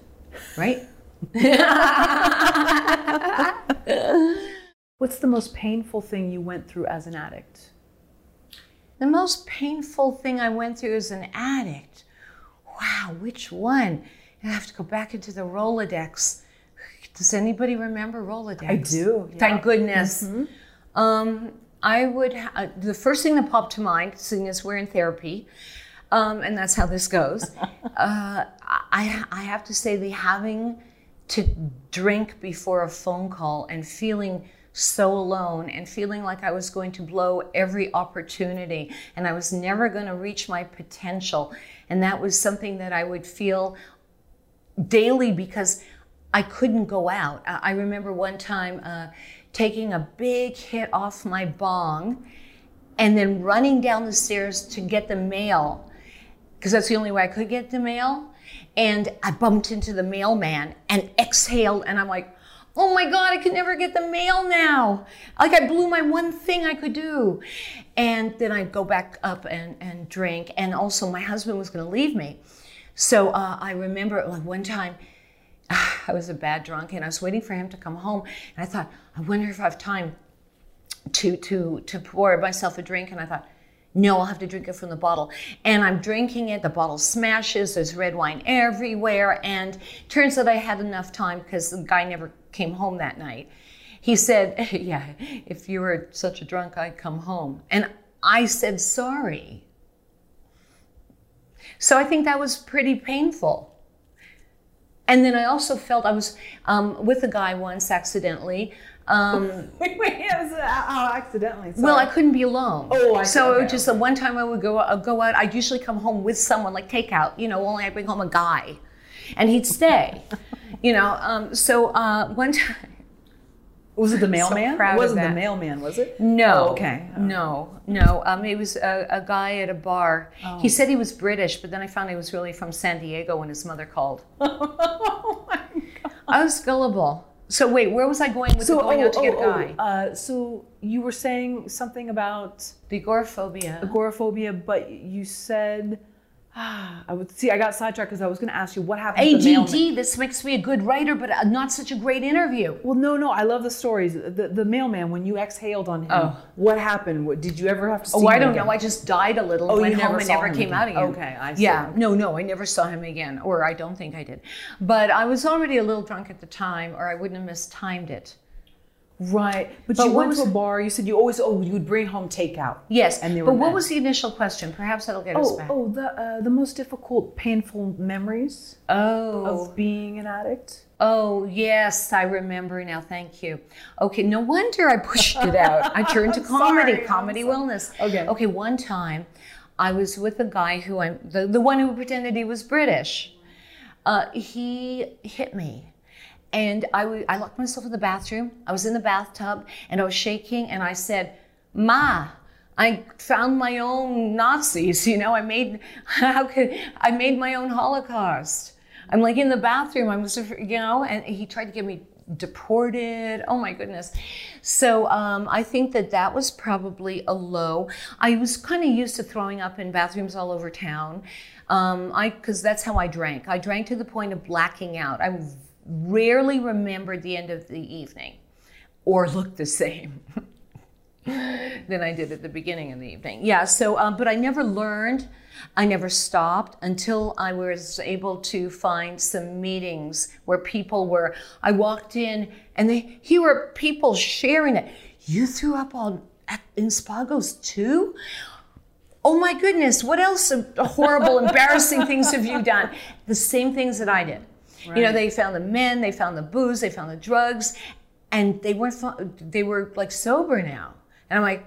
right? What's the most painful thing you went through as an addict? The most painful thing I went through as an addict. Wow, which one? I have to go back into the Rolodex. Does anybody remember Rolodex? I do, yeah. Thank goodness. Um, I would. Ha- uh, the first thing that popped to mind, seeing as we're in therapy, um, and that's how this goes. uh, I I have to say the having to drink before a phone call and feeling so alone and feeling like I was going to blow every opportunity and I was never going to reach my potential. And that was something that I would feel daily because I couldn't go out. I remember one time uh, taking a big hit off my bong and then running down the stairs to get the mail because that's the only way I could get the mail. And I bumped into the mailman and exhaled, and I'm like, oh my God, I could never get the mail now. Like I blew my one thing I could do. And then I'd go back up and, and drink. And also, my husband was going to leave me. So uh, I remember like one time, I was a bad drunk and I was waiting for him to come home. And I thought, I wonder if I have time to to to pour myself a drink and I thought no I'll have to drink it from the bottle. And I'm drinking it. The bottle smashes. There's red wine everywhere. And turns out I had enough time because the guy never came home that night. He said yeah if you were such a drunk I'd come home. And I said sorry. So I think that was pretty painful. And then I also felt I was um, with a guy once accidentally um, Wait, wait, it was, uh, oh, accidentally. Well, I couldn't be alone. Oh, I so it was just the one time I would go uh, go out. I'd usually come home with someone, like takeout. You know, only I bring home a guy, and he'd stay. you know, um, so uh, one time. was it the mailman? proud it wasn't the mailman, was it? No. Oh, okay. Oh. No, no. Um, it was a, a guy at a bar. Oh. He said he was British, but then I found he was really from San Diego when his mother called. oh my god. I was gullible. So wait, where was I going with the going out to get a guy? uh, so you were saying something about the agoraphobia. agoraphobia, but you said, I would see. I got sidetracked because I was going to ask you what happened. to the mailman. This makes me a good writer, but uh, not such a great interview. Well, no, no. I love the stories. The, the mailman when you exhaled on him. Oh. What happened? What, did you ever have to see? Oh, I don't again? know. I just died a little. Oh, went you home never and never came again. out again. Okay, I see. Yeah, no, no, I never saw him again, or I don't think I did. But I was already a little drunk at the time, or I wouldn't have mistimed it. Right, but, But you went to a bar. You said you always oh you would bring home takeout. Yes, And but what men. was the initial question? Perhaps that'll get us Oh, back. oh, the uh, the most difficult, painful memories oh, of being an addict. Oh, yes, I remember now. Thank you. Okay, no wonder I pushed it out. I turned to comedy, sorry, comedy wellness. Okay. Okay, one time I was with a guy who I'm the, the one who pretended he was British. Uh, he hit me. And I I locked myself in the bathroom. I was in the bathtub and I was shaking and I said, Ma, I found my own Nazis, you know, I made how could I made my own Holocaust. I'm like in the bathroom, I was you know, and he tried to get me deported. Oh my goodness. So um, I think that that was probably a low. I was kind of used to throwing up in bathrooms all over town. Um, I because that's how I drank. I drank to the point of blacking out. I rarely remembered the end of the evening, or looked the same. than I did at the beginning of the evening. Yeah, so, um, but I never learned, I never stopped until I was able to find some meetings where people were, I walked in and they, here were people sharing it. You threw up on, at, in Spago's too? Oh my goodness, what else horrible, embarrassing things have you done? The same things that I did. You know, they found the men, they found the booze, they found the drugs, and they weren't, they were like sober now. And I'm like,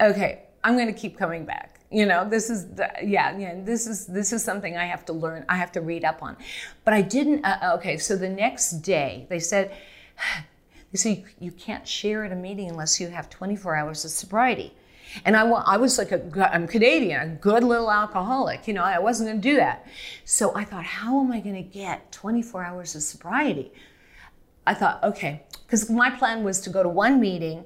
okay, I'm going to keep coming back. You know, this is the, yeah, yeah. This is this is something I have to learn. I have to read up on. But I didn't. Uh, okay, so the next day they said, they said you, you can't share at a meeting unless you have 24 hours of sobriety. And I, I was like a, I'm Canadian, a good little alcoholic. You know, I wasn't going to do that. So I thought, how am I going to get 24 hours of sobriety? I thought, okay, because my plan was to go to one meeting,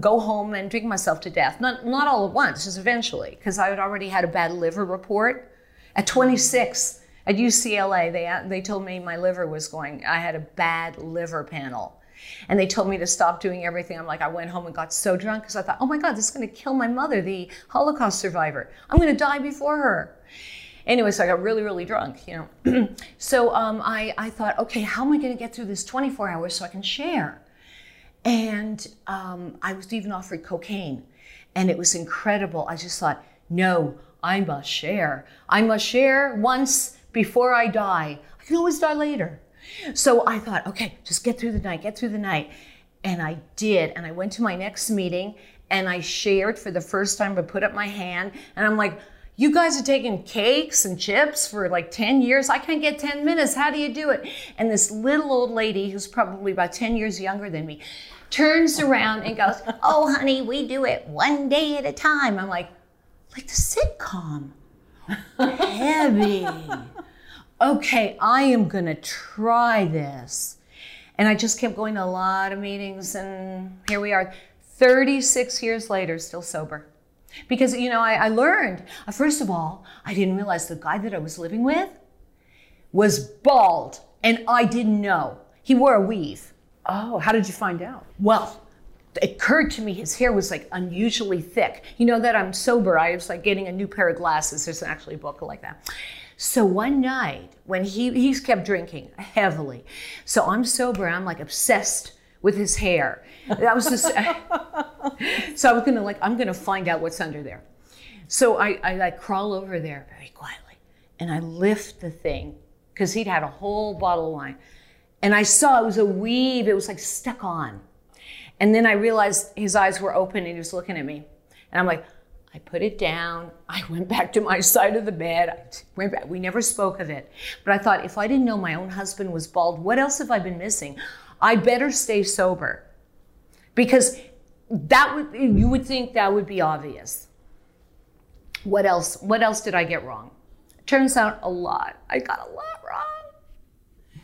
go home and drink myself to death. Not, not all at once, just eventually, because I had already had a bad liver report. At 26, at UCLA, they, they told me my liver was going, I had a bad liver panel. And they told me to stop doing everything. I'm like, I went home and got so drunk because I thought, oh my God, this is going to kill my mother, the Holocaust survivor. I'm going to die before her. Anyway, so I got really, really drunk, you know. so um, I, I thought, okay, how am I going to get through this 24 hours so I can share? And um, I was even offered cocaine, and it was incredible. I just thought, no, I must share. I must share once before I die. I can always die later. So I thought, okay, just get through the night, get through the night. And I did. And I went to my next meeting and I shared for the first time, I put up my hand and I'm like, you guys are taking cakes and chips for like 10 years. I can't get 10 minutes. How do you do it? And this little old lady, who's probably about 10 years younger than me, turns around and goes, Oh, honey, we do it one day at a time. I'm like, like the sitcom. Heavy. Okay, I am going to try this. And I just kept going to a lot of meetings, and here we are, 36 years later, still sober. Because, you know, I, I learned, uh, first of all, I didn't realize the guy that I was living with was bald, and I didn't know. He wore a weave. Oh, how did you find out? Well, it occurred to me his hair was like unusually thick. You know that I'm sober. I was like getting a new pair of glasses. There's actually a book like that. So one night when he he's kept drinking heavily, so I'm sober. I'm like obsessed with his hair. That was just. so I was gonna like I'm gonna find out what's under there. So I I crawl over there very quietly, and I lift the thing because he'd had a whole bottle of wine, and I saw it was a weave. It was like stuck on. And then I realized his eyes were open and he was looking at me. And I'm like, I put it down. I went back to my side of the bed. I went back. We never spoke of it. But I thought, if I didn't know my own husband was bald, what else have I been missing? I better stay sober. Because that would you would think that would be obvious. What else? What else did I get wrong? Turns out a lot. I got a lot wrong.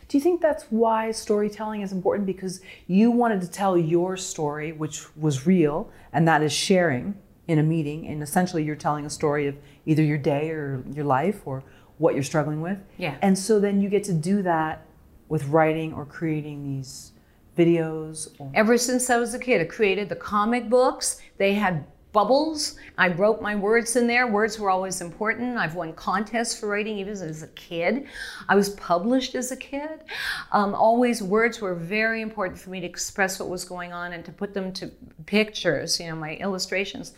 Do you think that's why storytelling is important? Because you wanted to tell your story, which was real, and that is sharing in a meeting. And essentially, you're telling a story of either your day or your life or what you're struggling with. Yeah. And so then you get to do that with writing or creating these videos. Or... Ever since I was a kid, I created the comic books. They had bubbles. I wrote my words in there. Words were always important. I've won contests for writing even as a kid. I was published as a kid. Um, always words were very important for me to express what was going on and to put them to pictures, you know, my illustrations.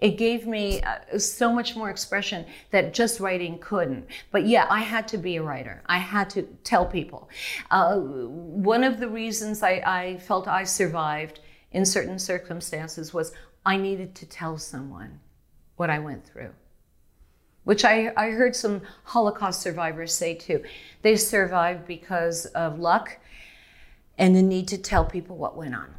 It gave me uh, so much more expression that just writing couldn't. But yeah, I had to be a writer. I had to tell people. Uh, one of the reasons I, I felt I survived in certain circumstances was I needed to tell someone what I went through, which I, I heard some Holocaust survivors say too. They survived because of luck and the need to tell people what went on.